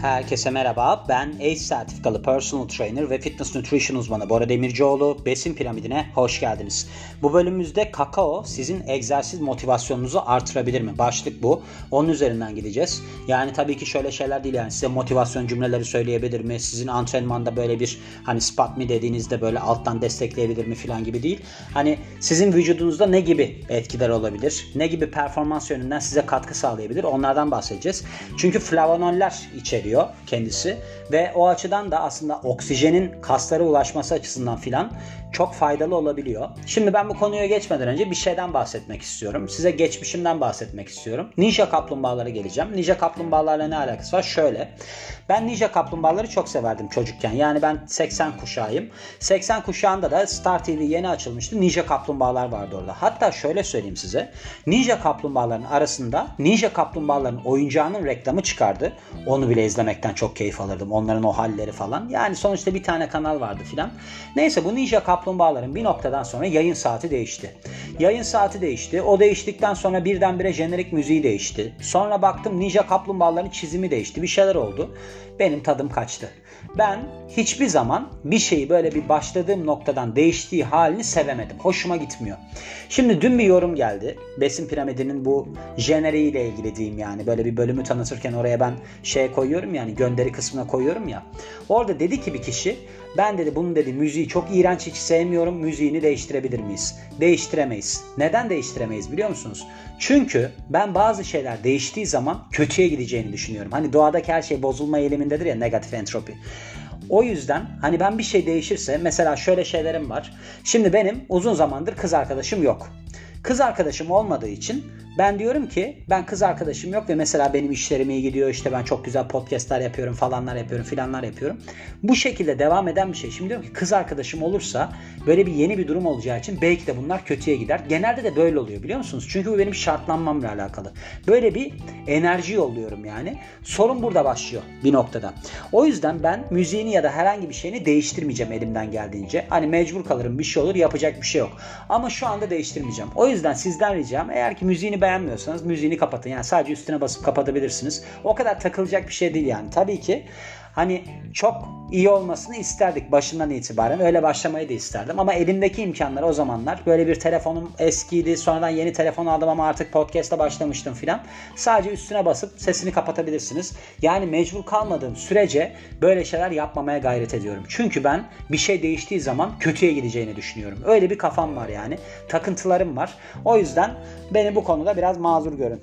Herkese merhaba. Ben ACE sertifikalı personal trainer ve fitness nutrition uzmanı Bora Demircioğlu. Besin piramidine hoş geldiniz. Bu bölümümüzde kakao sizin egzersiz motivasyonunuzu artırabilir mi? Başlık bu. Onun üzerinden gideceğiz. Yani tabii ki şöyle şeyler değil yani size motivasyon cümleleri söyleyebilir mi? Sizin antrenmanda böyle bir hani spot mi dediğinizde böyle alttan destekleyebilir mi falan gibi değil. Hani sizin vücudunuzda ne gibi etkiler olabilir? Ne gibi performans yönünden size katkı sağlayabilir? Onlardan bahsedeceğiz. Çünkü flavonoller içeriyor ediyor kendisi ve o açıdan da aslında oksijenin kaslara ulaşması açısından filan çok faydalı olabiliyor. Şimdi ben bu konuya geçmeden önce bir şeyden bahsetmek istiyorum. Size geçmişimden bahsetmek istiyorum. Ninja kaplumbağalara geleceğim. Ninja kaplumbağalarla ne alakası var? Şöyle. Ben ninja kaplumbağaları çok severdim çocukken. Yani ben 80 kuşağıyım. 80 kuşağında da Star TV yeni açılmıştı. Ninja kaplumbağalar vardı orada. Hatta şöyle söyleyeyim size. Ninja kaplumbağaların arasında Ninja kaplumbağaların oyuncağının reklamı çıkardı. Onu bile izlemekten çok keyif alırdım. Onların o halleri falan. Yani sonuçta bir tane kanal vardı filan. Neyse bu Ninja kaplumbağaların bir noktadan sonra yayın saati değişti. Yayın saati değişti. O değiştikten sonra birdenbire jenerik müziği değişti. Sonra baktım Ninja kaplumbağaların çizimi değişti. Bir şeyler oldu benim tadım kaçtı. Ben hiçbir zaman bir şeyi böyle bir başladığım noktadan değiştiği halini sevemedim. Hoşuma gitmiyor. Şimdi dün bir yorum geldi. Besin piramidinin bu jeneriğiyle ilgili diyeyim yani. Böyle bir bölümü tanıtırken oraya ben şey koyuyorum yani gönderi kısmına koyuyorum ya. Orada dedi ki bir kişi ben dedi bunun dedi müziği çok iğrenç hiç sevmiyorum. Müziğini değiştirebilir miyiz? Değiştiremeyiz. Neden değiştiremeyiz biliyor musunuz? Çünkü ben bazı şeyler değiştiği zaman kötüye gideceğini düşünüyorum. Hani doğadaki her şey bozulma eğilimindedir ya negatif entropi. O yüzden hani ben bir şey değişirse mesela şöyle şeylerim var. Şimdi benim uzun zamandır kız arkadaşım yok. Kız arkadaşım olmadığı için ben diyorum ki ben kız arkadaşım yok ve mesela benim işlerim iyi gidiyor işte ben çok güzel podcastlar yapıyorum falanlar yapıyorum filanlar yapıyorum. Bu şekilde devam eden bir şey. Şimdi diyorum ki kız arkadaşım olursa böyle bir yeni bir durum olacağı için belki de bunlar kötüye gider. Genelde de böyle oluyor biliyor musunuz? Çünkü bu benim şartlanmamla alakalı. Böyle bir enerji yolluyorum yani. Sorun burada başlıyor bir noktada. O yüzden ben müziğini ya da herhangi bir şeyini değiştirmeyeceğim elimden geldiğince. Hani mecbur kalırım bir şey olur yapacak bir şey yok. Ama şu anda değiştirmeyeceğim. O yüzden sizden ricam eğer ki müziğini beğenmiyorsanız müziğini kapatın. Yani sadece üstüne basıp kapatabilirsiniz. O kadar takılacak bir şey değil yani. Tabii ki hani çok iyi olmasını isterdik başından itibaren. Öyle başlamayı da isterdim. Ama elimdeki imkanlar o zamanlar böyle bir telefonum eskiydi. Sonradan yeni telefon aldım ama artık podcast'a başlamıştım filan. Sadece üstüne basıp sesini kapatabilirsiniz. Yani mecbur kalmadığım sürece böyle şeyler yapmamaya gayret ediyorum. Çünkü ben bir şey değiştiği zaman kötüye gideceğini düşünüyorum. Öyle bir kafam var yani. Takıntılarım var. O yüzden beni bu konuda biraz mazur görün.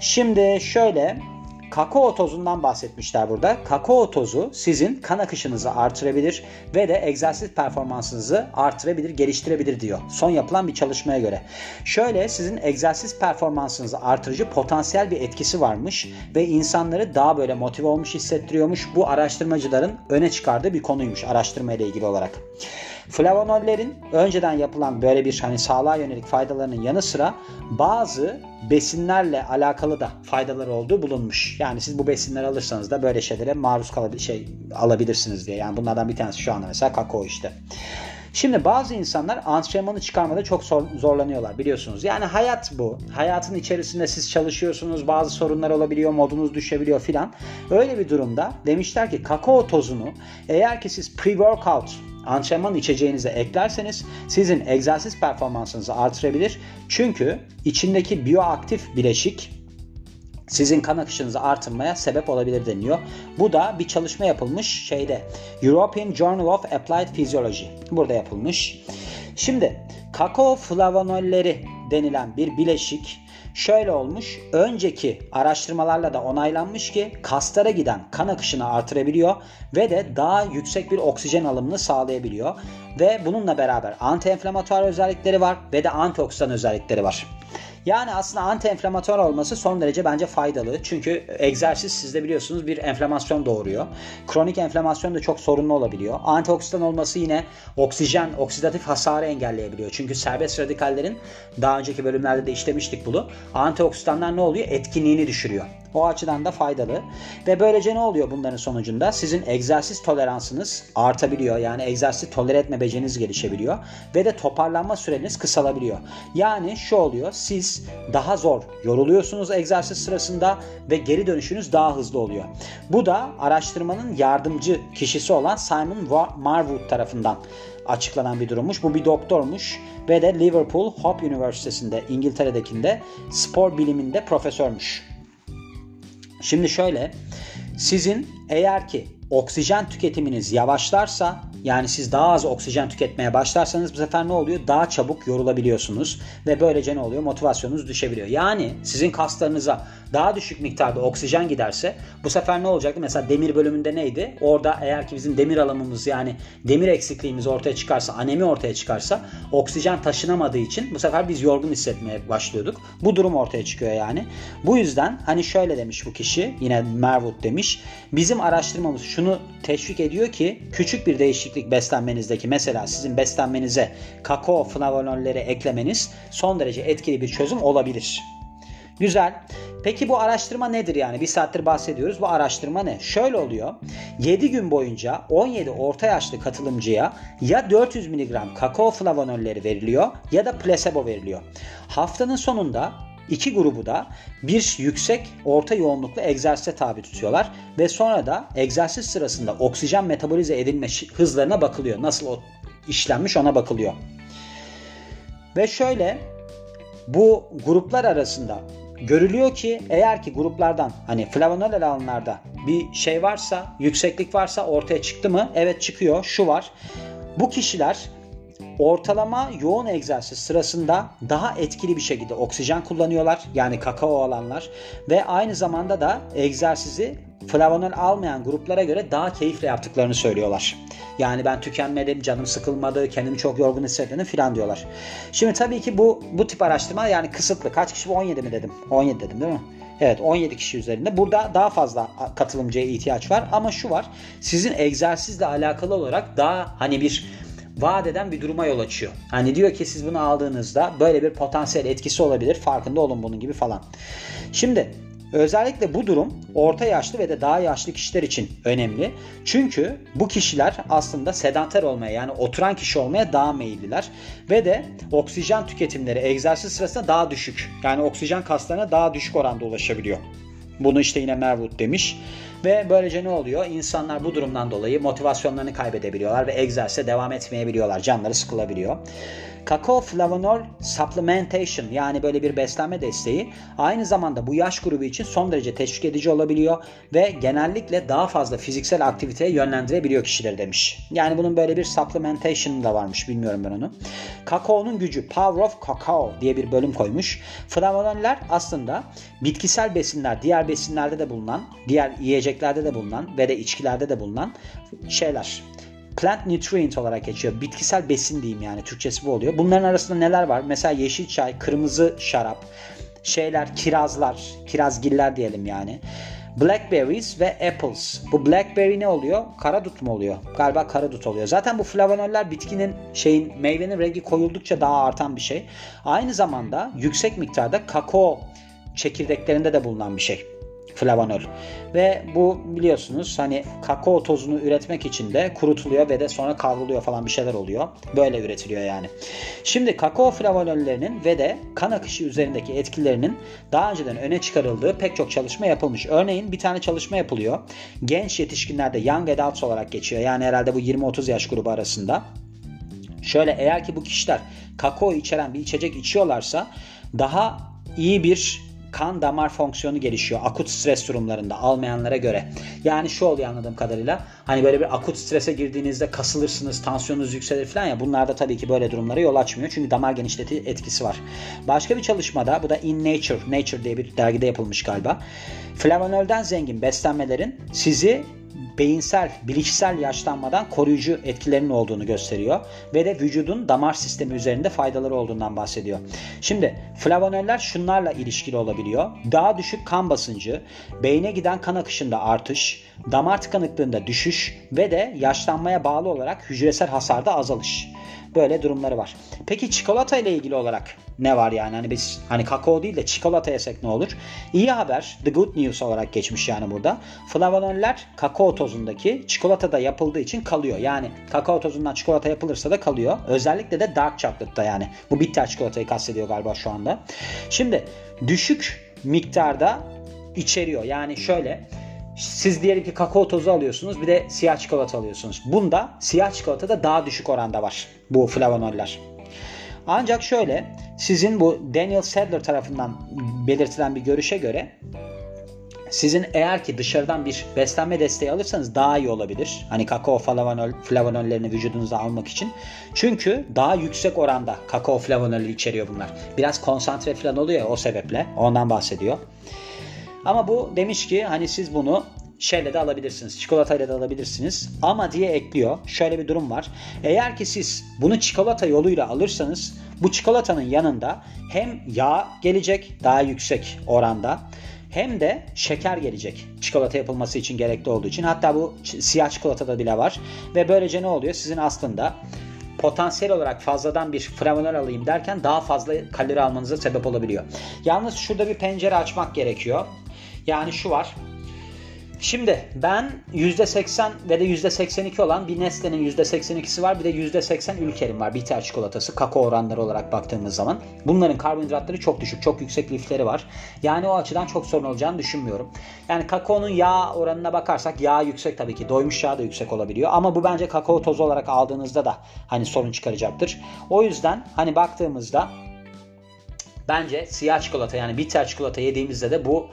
Şimdi şöyle kakao tozundan bahsetmişler burada. Kakao tozu sizin kan akışınızı artırabilir ve de egzersiz performansınızı artırabilir, geliştirebilir diyor. Son yapılan bir çalışmaya göre. Şöyle sizin egzersiz performansınızı artırıcı potansiyel bir etkisi varmış ve insanları daha böyle motive olmuş hissettiriyormuş. Bu araştırmacıların öne çıkardığı bir konuymuş araştırma ile ilgili olarak. Flavonollerin önceden yapılan böyle bir hani sağlığa yönelik faydalarının yanı sıra bazı besinlerle alakalı da faydaları olduğu bulunmuş. Yani siz bu besinleri alırsanız da böyle şeylere maruz kalabilir şey alabilirsiniz diye. Yani bunlardan bir tanesi şu anda mesela kakao işte. Şimdi bazı insanlar antrenmanı çıkarmada çok zorlanıyorlar biliyorsunuz. Yani hayat bu. Hayatın içerisinde siz çalışıyorsunuz, bazı sorunlar olabiliyor, modunuz düşebiliyor filan. Öyle bir durumda demişler ki kakao tozunu eğer ki siz pre-workout antrenman içeceğinize eklerseniz sizin egzersiz performansınızı artırabilir. Çünkü içindeki bioaktif bileşik sizin kan akışınızı artırmaya sebep olabilir deniyor. Bu da bir çalışma yapılmış şeyde European Journal of Applied Physiology. Burada yapılmış. Şimdi kakao flavonolleri denilen bir bileşik şöyle olmuş. Önceki araştırmalarla da onaylanmış ki kaslara giden kan akışını artırabiliyor ve de daha yüksek bir oksijen alımını sağlayabiliyor. Ve bununla beraber anti-enflamatuar özellikleri var ve de antioksidan özellikleri var. Yani aslında anti-enflamatuar olması son derece bence faydalı. Çünkü egzersiz sizde biliyorsunuz bir enflamasyon doğuruyor. Kronik enflamasyon da çok sorunlu olabiliyor. Antioksidan olması yine oksijen, oksidatif hasarı engelleyebiliyor. Çünkü serbest radikallerin daha önceki bölümlerde de işlemiştik bunu. Antioksidanlar ne oluyor? Etkinliğini düşürüyor. O açıdan da faydalı. Ve böylece ne oluyor bunların sonucunda? Sizin egzersiz toleransınız artabiliyor. Yani egzersiz tolere etme beceriniz gelişebiliyor. Ve de toparlanma süreniz kısalabiliyor. Yani şu oluyor. Siz daha zor yoruluyorsunuz egzersiz sırasında ve geri dönüşünüz daha hızlı oluyor. Bu da araştırmanın yardımcı kişisi olan Simon Marwood tarafından açıklanan bir durummuş. Bu bir doktormuş ve de Liverpool Hope Üniversitesi'nde İngiltere'dekinde spor biliminde profesörmüş. Şimdi şöyle sizin eğer ki oksijen tüketiminiz yavaşlarsa yani siz daha az oksijen tüketmeye başlarsanız bu sefer ne oluyor? Daha çabuk yorulabiliyorsunuz ve böylece ne oluyor? Motivasyonunuz düşebiliyor. Yani sizin kaslarınıza daha düşük miktarda oksijen giderse bu sefer ne olacaktı? Mesela demir bölümünde neydi? Orada eğer ki bizim demir alımımız yani demir eksikliğimiz ortaya çıkarsa, anemi ortaya çıkarsa oksijen taşınamadığı için bu sefer biz yorgun hissetmeye başlıyorduk. Bu durum ortaya çıkıyor yani. Bu yüzden hani şöyle demiş bu kişi yine Merwood demiş. Bizim araştırmamız şunu teşvik ediyor ki küçük bir değişiklik beslenmenizdeki mesela sizin beslenmenize kakao flavonolleri eklemeniz son derece etkili bir çözüm olabilir. Güzel. Peki bu araştırma nedir yani? Bir saattir bahsediyoruz. Bu araştırma ne? Şöyle oluyor. 7 gün boyunca 17 orta yaşlı katılımcıya ya 400 mg kakao flavonolleri veriliyor ya da placebo veriliyor. Haftanın sonunda iki grubu da bir yüksek orta yoğunluklu egzersize tabi tutuyorlar ve sonra da egzersiz sırasında oksijen metabolize edilme hızlarına bakılıyor. Nasıl o işlenmiş ona bakılıyor. Ve şöyle bu gruplar arasında görülüyor ki eğer ki gruplardan hani flavonol alanlarda bir şey varsa, yükseklik varsa ortaya çıktı mı? Evet çıkıyor. Şu var. Bu kişiler ortalama yoğun egzersiz sırasında daha etkili bir şekilde oksijen kullanıyorlar. Yani kakao alanlar ve aynı zamanda da egzersizi flavonol almayan gruplara göre daha keyifle yaptıklarını söylüyorlar. Yani ben tükenmedim, canım sıkılmadı, kendimi çok yorgun hissetmedim filan diyorlar. Şimdi tabii ki bu bu tip araştırma yani kısıtlı. Kaç kişi 17 mi dedim? 17 dedim değil mi? Evet 17 kişi üzerinde. Burada daha fazla katılımcıya ihtiyaç var ama şu var. Sizin egzersizle alakalı olarak daha hani bir vaat eden bir duruma yol açıyor. Hani diyor ki siz bunu aldığınızda böyle bir potansiyel etkisi olabilir. Farkında olun bunun gibi falan. Şimdi Özellikle bu durum orta yaşlı ve de daha yaşlı kişiler için önemli. Çünkü bu kişiler aslında sedanter olmaya yani oturan kişi olmaya daha meyilliler. Ve de oksijen tüketimleri egzersiz sırasında daha düşük. Yani oksijen kaslarına daha düşük oranda ulaşabiliyor. Bunu işte yine Merwood demiş. Ve böylece ne oluyor? İnsanlar bu durumdan dolayı motivasyonlarını kaybedebiliyorlar ve egzersize devam etmeyebiliyorlar. Canları sıkılabiliyor. Kakao flavonol supplementation yani böyle bir beslenme desteği aynı zamanda bu yaş grubu için son derece teşvik edici olabiliyor ve genellikle daha fazla fiziksel aktiviteye yönlendirebiliyor kişileri demiş. Yani bunun böyle bir supplementation da varmış bilmiyorum ben onu. Kakaonun gücü Power of Cacao diye bir bölüm koymuş. Flavonoller aslında bitkisel besinler diğer besinlerde de bulunan diğer yiyeceklerde de bulunan ve de içkilerde de bulunan şeyler plant nutrient olarak geçiyor. Bitkisel besin diyeyim yani Türkçesi bu oluyor. Bunların arasında neler var? Mesela yeşil çay, kırmızı şarap, şeyler, kirazlar, kirazgiller diyelim yani. Blackberries ve apples. Bu blackberry ne oluyor? Karadut mu oluyor? Galiba karadut oluyor. Zaten bu flavonoller bitkinin şeyin meyvenin rengi koyuldukça daha artan bir şey. Aynı zamanda yüksek miktarda kakao çekirdeklerinde de bulunan bir şey flavonol. Ve bu biliyorsunuz hani kakao tozunu üretmek için de kurutuluyor ve de sonra kavruluyor falan bir şeyler oluyor. Böyle üretiliyor yani. Şimdi kakao flavonollerinin ve de kan akışı üzerindeki etkilerinin daha önceden öne çıkarıldığı pek çok çalışma yapılmış. Örneğin bir tane çalışma yapılıyor. Genç yetişkinlerde young adults olarak geçiyor. Yani herhalde bu 20-30 yaş grubu arasında. Şöyle eğer ki bu kişiler kakao içeren bir içecek içiyorlarsa daha iyi bir kan damar fonksiyonu gelişiyor akut stres durumlarında almayanlara göre. Yani şu oluyor anladığım kadarıyla hani böyle bir akut strese girdiğinizde kasılırsınız, tansiyonunuz yükselir falan ya bunlarda tabii ki böyle durumlara yol açmıyor. Çünkü damar genişleti etkisi var. Başka bir çalışmada bu da In Nature, Nature diye bir dergide yapılmış galiba. Flavonolden zengin beslenmelerin sizi beyinsel, bilişsel yaşlanmadan koruyucu etkilerinin olduğunu gösteriyor ve de vücudun damar sistemi üzerinde faydaları olduğundan bahsediyor. Şimdi flavonoller şunlarla ilişkili olabiliyor. Daha düşük kan basıncı, beyne giden kan akışında artış, damar tıkanıklığında düşüş ve de yaşlanmaya bağlı olarak hücresel hasarda azalış. Böyle durumları var. Peki çikolata ile ilgili olarak ne var yani? Hani biz hani kakao değil de çikolata yesek ne olur? İyi haber, the good news olarak geçmiş yani burada. Flavonoller kakao tozundaki çikolatada yapıldığı için kalıyor. Yani kakao tozundan çikolata yapılırsa da kalıyor. Özellikle de dark chocolate'da yani. Bu bitter çikolatayı kastediyor galiba şu anda. Şimdi düşük miktarda içeriyor. Yani şöyle siz diyelim ki kakao tozu alıyorsunuz bir de siyah çikolata alıyorsunuz. Bunda siyah çikolatada daha düşük oranda var bu flavonoller. Ancak şöyle sizin bu Daniel Sadler tarafından belirtilen bir görüşe göre sizin eğer ki dışarıdan bir beslenme desteği alırsanız daha iyi olabilir. Hani kakao flavonol, flavonollerini vücudunuza almak için. Çünkü daha yüksek oranda kakao flavonolü içeriyor bunlar. Biraz konsantre falan oluyor o sebeple. Ondan bahsediyor. Ama bu demiş ki hani siz bunu şeyle de alabilirsiniz. Çikolatayla da alabilirsiniz. Ama diye ekliyor. Şöyle bir durum var. Eğer ki siz bunu çikolata yoluyla alırsanız bu çikolatanın yanında hem yağ gelecek daha yüksek oranda hem de şeker gelecek. Çikolata yapılması için gerekli olduğu için. Hatta bu siyah çikolatada bile var. Ve böylece ne oluyor? Sizin aslında potansiyel olarak fazladan bir flavonol alayım derken daha fazla kalori almanıza sebep olabiliyor. Yalnız şurada bir pencere açmak gerekiyor. Yani şu var. Şimdi ben %80 ve de %82 olan bir Nestle'nin %82'si var. Bir de %80 Ülker'in var. Bitter çikolatası kakao oranları olarak baktığımız zaman. Bunların karbonhidratları çok düşük. Çok yüksek lifleri var. Yani o açıdan çok sorun olacağını düşünmüyorum. Yani kakaonun yağ oranına bakarsak yağ yüksek tabii ki. Doymuş yağ da yüksek olabiliyor. Ama bu bence kakao tozu olarak aldığınızda da hani sorun çıkaracaktır. O yüzden hani baktığımızda bence siyah çikolata yani bitter çikolata yediğimizde de bu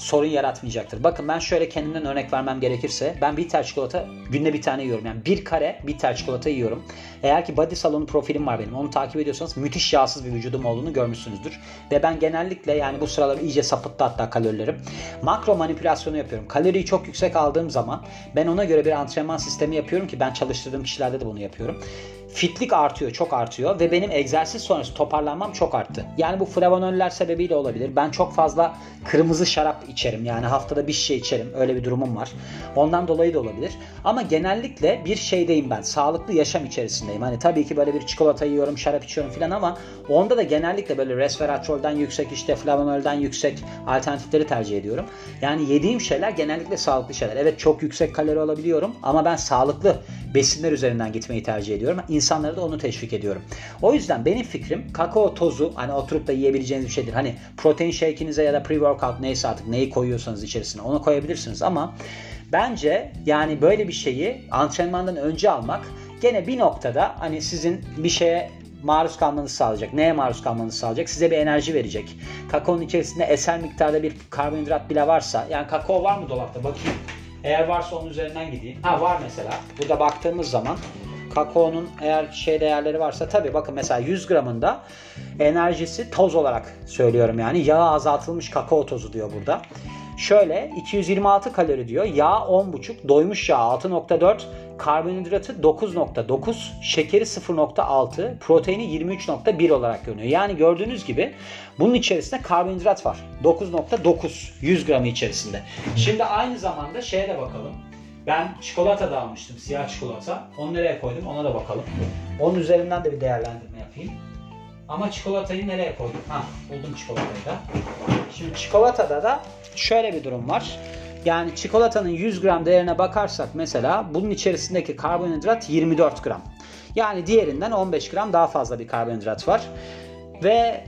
sorun yaratmayacaktır. Bakın ben şöyle kendimden örnek vermem gerekirse ben bitter çikolata günde bir tane yiyorum. Yani bir kare bitter çikolata yiyorum. Eğer ki body salonu profilim var benim onu takip ediyorsanız müthiş yağsız bir vücudum olduğunu görmüşsünüzdür. Ve ben genellikle yani bu sıralar iyice sapıttı hatta kalorilerim. Makro manipülasyonu yapıyorum. Kaloriyi çok yüksek aldığım zaman ben ona göre bir antrenman sistemi yapıyorum ki ben çalıştırdığım kişilerde de bunu yapıyorum fitlik artıyor, çok artıyor ve benim egzersiz sonrası toparlanmam çok arttı. Yani bu flavonoller sebebiyle olabilir. Ben çok fazla kırmızı şarap içerim. Yani haftada bir şişe içerim. Öyle bir durumum var. Ondan dolayı da olabilir. Ama genellikle bir şeydeyim ben. Sağlıklı yaşam içerisindeyim. Hani tabii ki böyle bir çikolata yiyorum, şarap içiyorum falan ama onda da genellikle böyle resveratrolden yüksek işte flavonolden yüksek alternatifleri tercih ediyorum. Yani yediğim şeyler genellikle sağlıklı şeyler. Evet çok yüksek kalori alabiliyorum ama ben sağlıklı besinler üzerinden gitmeyi tercih ediyorum. İnsanlara da onu teşvik ediyorum. O yüzden benim fikrim kakao tozu hani oturup da yiyebileceğiniz bir şeydir. Hani protein shake'inize ya da pre-workout neyse artık neyi koyuyorsanız içerisine onu koyabilirsiniz ama bence yani böyle bir şeyi antrenmandan önce almak gene bir noktada hani sizin bir şeye maruz kalmanızı sağlayacak. Neye maruz kalmanızı sağlayacak? Size bir enerji verecek. Kakaonun içerisinde eser miktarda bir karbonhidrat bile varsa yani kakao var mı dolapta bakayım. Eğer varsa onun üzerinden gideyim. Ha var mesela. Burada baktığımız zaman kakaonun eğer şey değerleri varsa tabii bakın mesela 100 gramında enerjisi toz olarak söylüyorum yani yağ azaltılmış kakao tozu diyor burada. Şöyle 226 kalori diyor. Yağ 10,5, doymuş yağ 6.4, karbonhidratı 9.9, şekeri 0.6, proteini 23.1 olarak görünüyor. Yani gördüğünüz gibi bunun içerisinde karbonhidrat var. 9.9 100 gramı içerisinde. Şimdi aynı zamanda şeye de bakalım. Ben çikolata da almıştım. Siyah çikolata. Onu nereye koydum ona da bakalım. Onun üzerinden de bir değerlendirme yapayım. Ama çikolatayı nereye koydum? Ha buldum çikolatayı da. Şimdi çikolatada da şöyle bir durum var. Yani çikolatanın 100 gram değerine bakarsak mesela bunun içerisindeki karbonhidrat 24 gram. Yani diğerinden 15 gram daha fazla bir karbonhidrat var. Ve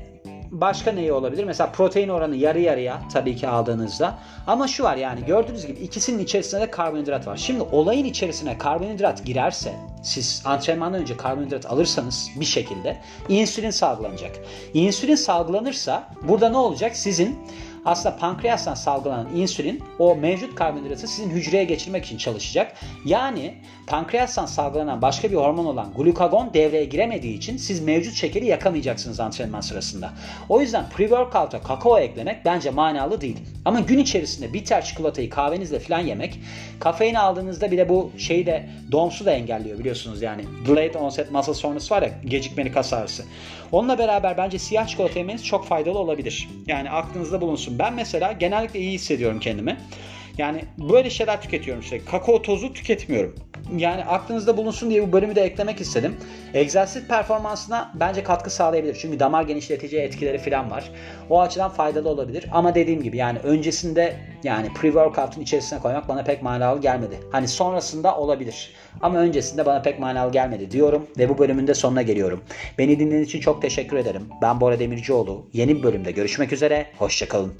başka neyi olabilir? Mesela protein oranı yarı yarıya tabii ki aldığınızda. Ama şu var yani gördüğünüz gibi ikisinin içerisinde de karbonhidrat var. Şimdi olayın içerisine karbonhidrat girerse siz antrenmandan önce karbonhidrat alırsanız bir şekilde insülin salgılanacak. İnsülin salgılanırsa burada ne olacak? Sizin aslında pankreastan salgılanan insülin o mevcut karbonhidratı sizin hücreye geçirmek için çalışacak. Yani pankreastan salgılanan başka bir hormon olan glukagon devreye giremediği için siz mevcut şekeri yakamayacaksınız antrenman sırasında. O yüzden pre-workout'a kakao eklemek bence manalı değil. Ama gün içerisinde bitter çikolatayı kahvenizle falan yemek kafein aldığınızda bile bu şeyi de doğumsu da engelliyor biliyorsunuz yani. Delayed onset muscle soreness var ya gecikmeli kas ağrısı. Onunla beraber bence siyah çikolata yemeniz çok faydalı olabilir. Yani aklınızda bulunsun. Ben mesela genellikle iyi hissediyorum kendimi. Yani böyle şeyler tüketiyorum işte. Kakao tozu tüketmiyorum. Yani aklınızda bulunsun diye bu bölümü de eklemek istedim. Egzersiz performansına bence katkı sağlayabilir. Çünkü damar genişletici etkileri falan var. O açıdan faydalı olabilir. Ama dediğim gibi yani öncesinde yani pre-workout'un içerisine koymak bana pek manalı gelmedi. Hani sonrasında olabilir. Ama öncesinde bana pek manalı gelmedi diyorum ve bu bölümün de sonuna geliyorum. Beni dinlediğiniz için çok teşekkür ederim. Ben Bora Demircioğlu. Yeni bir bölümde görüşmek üzere. Hoşçakalın.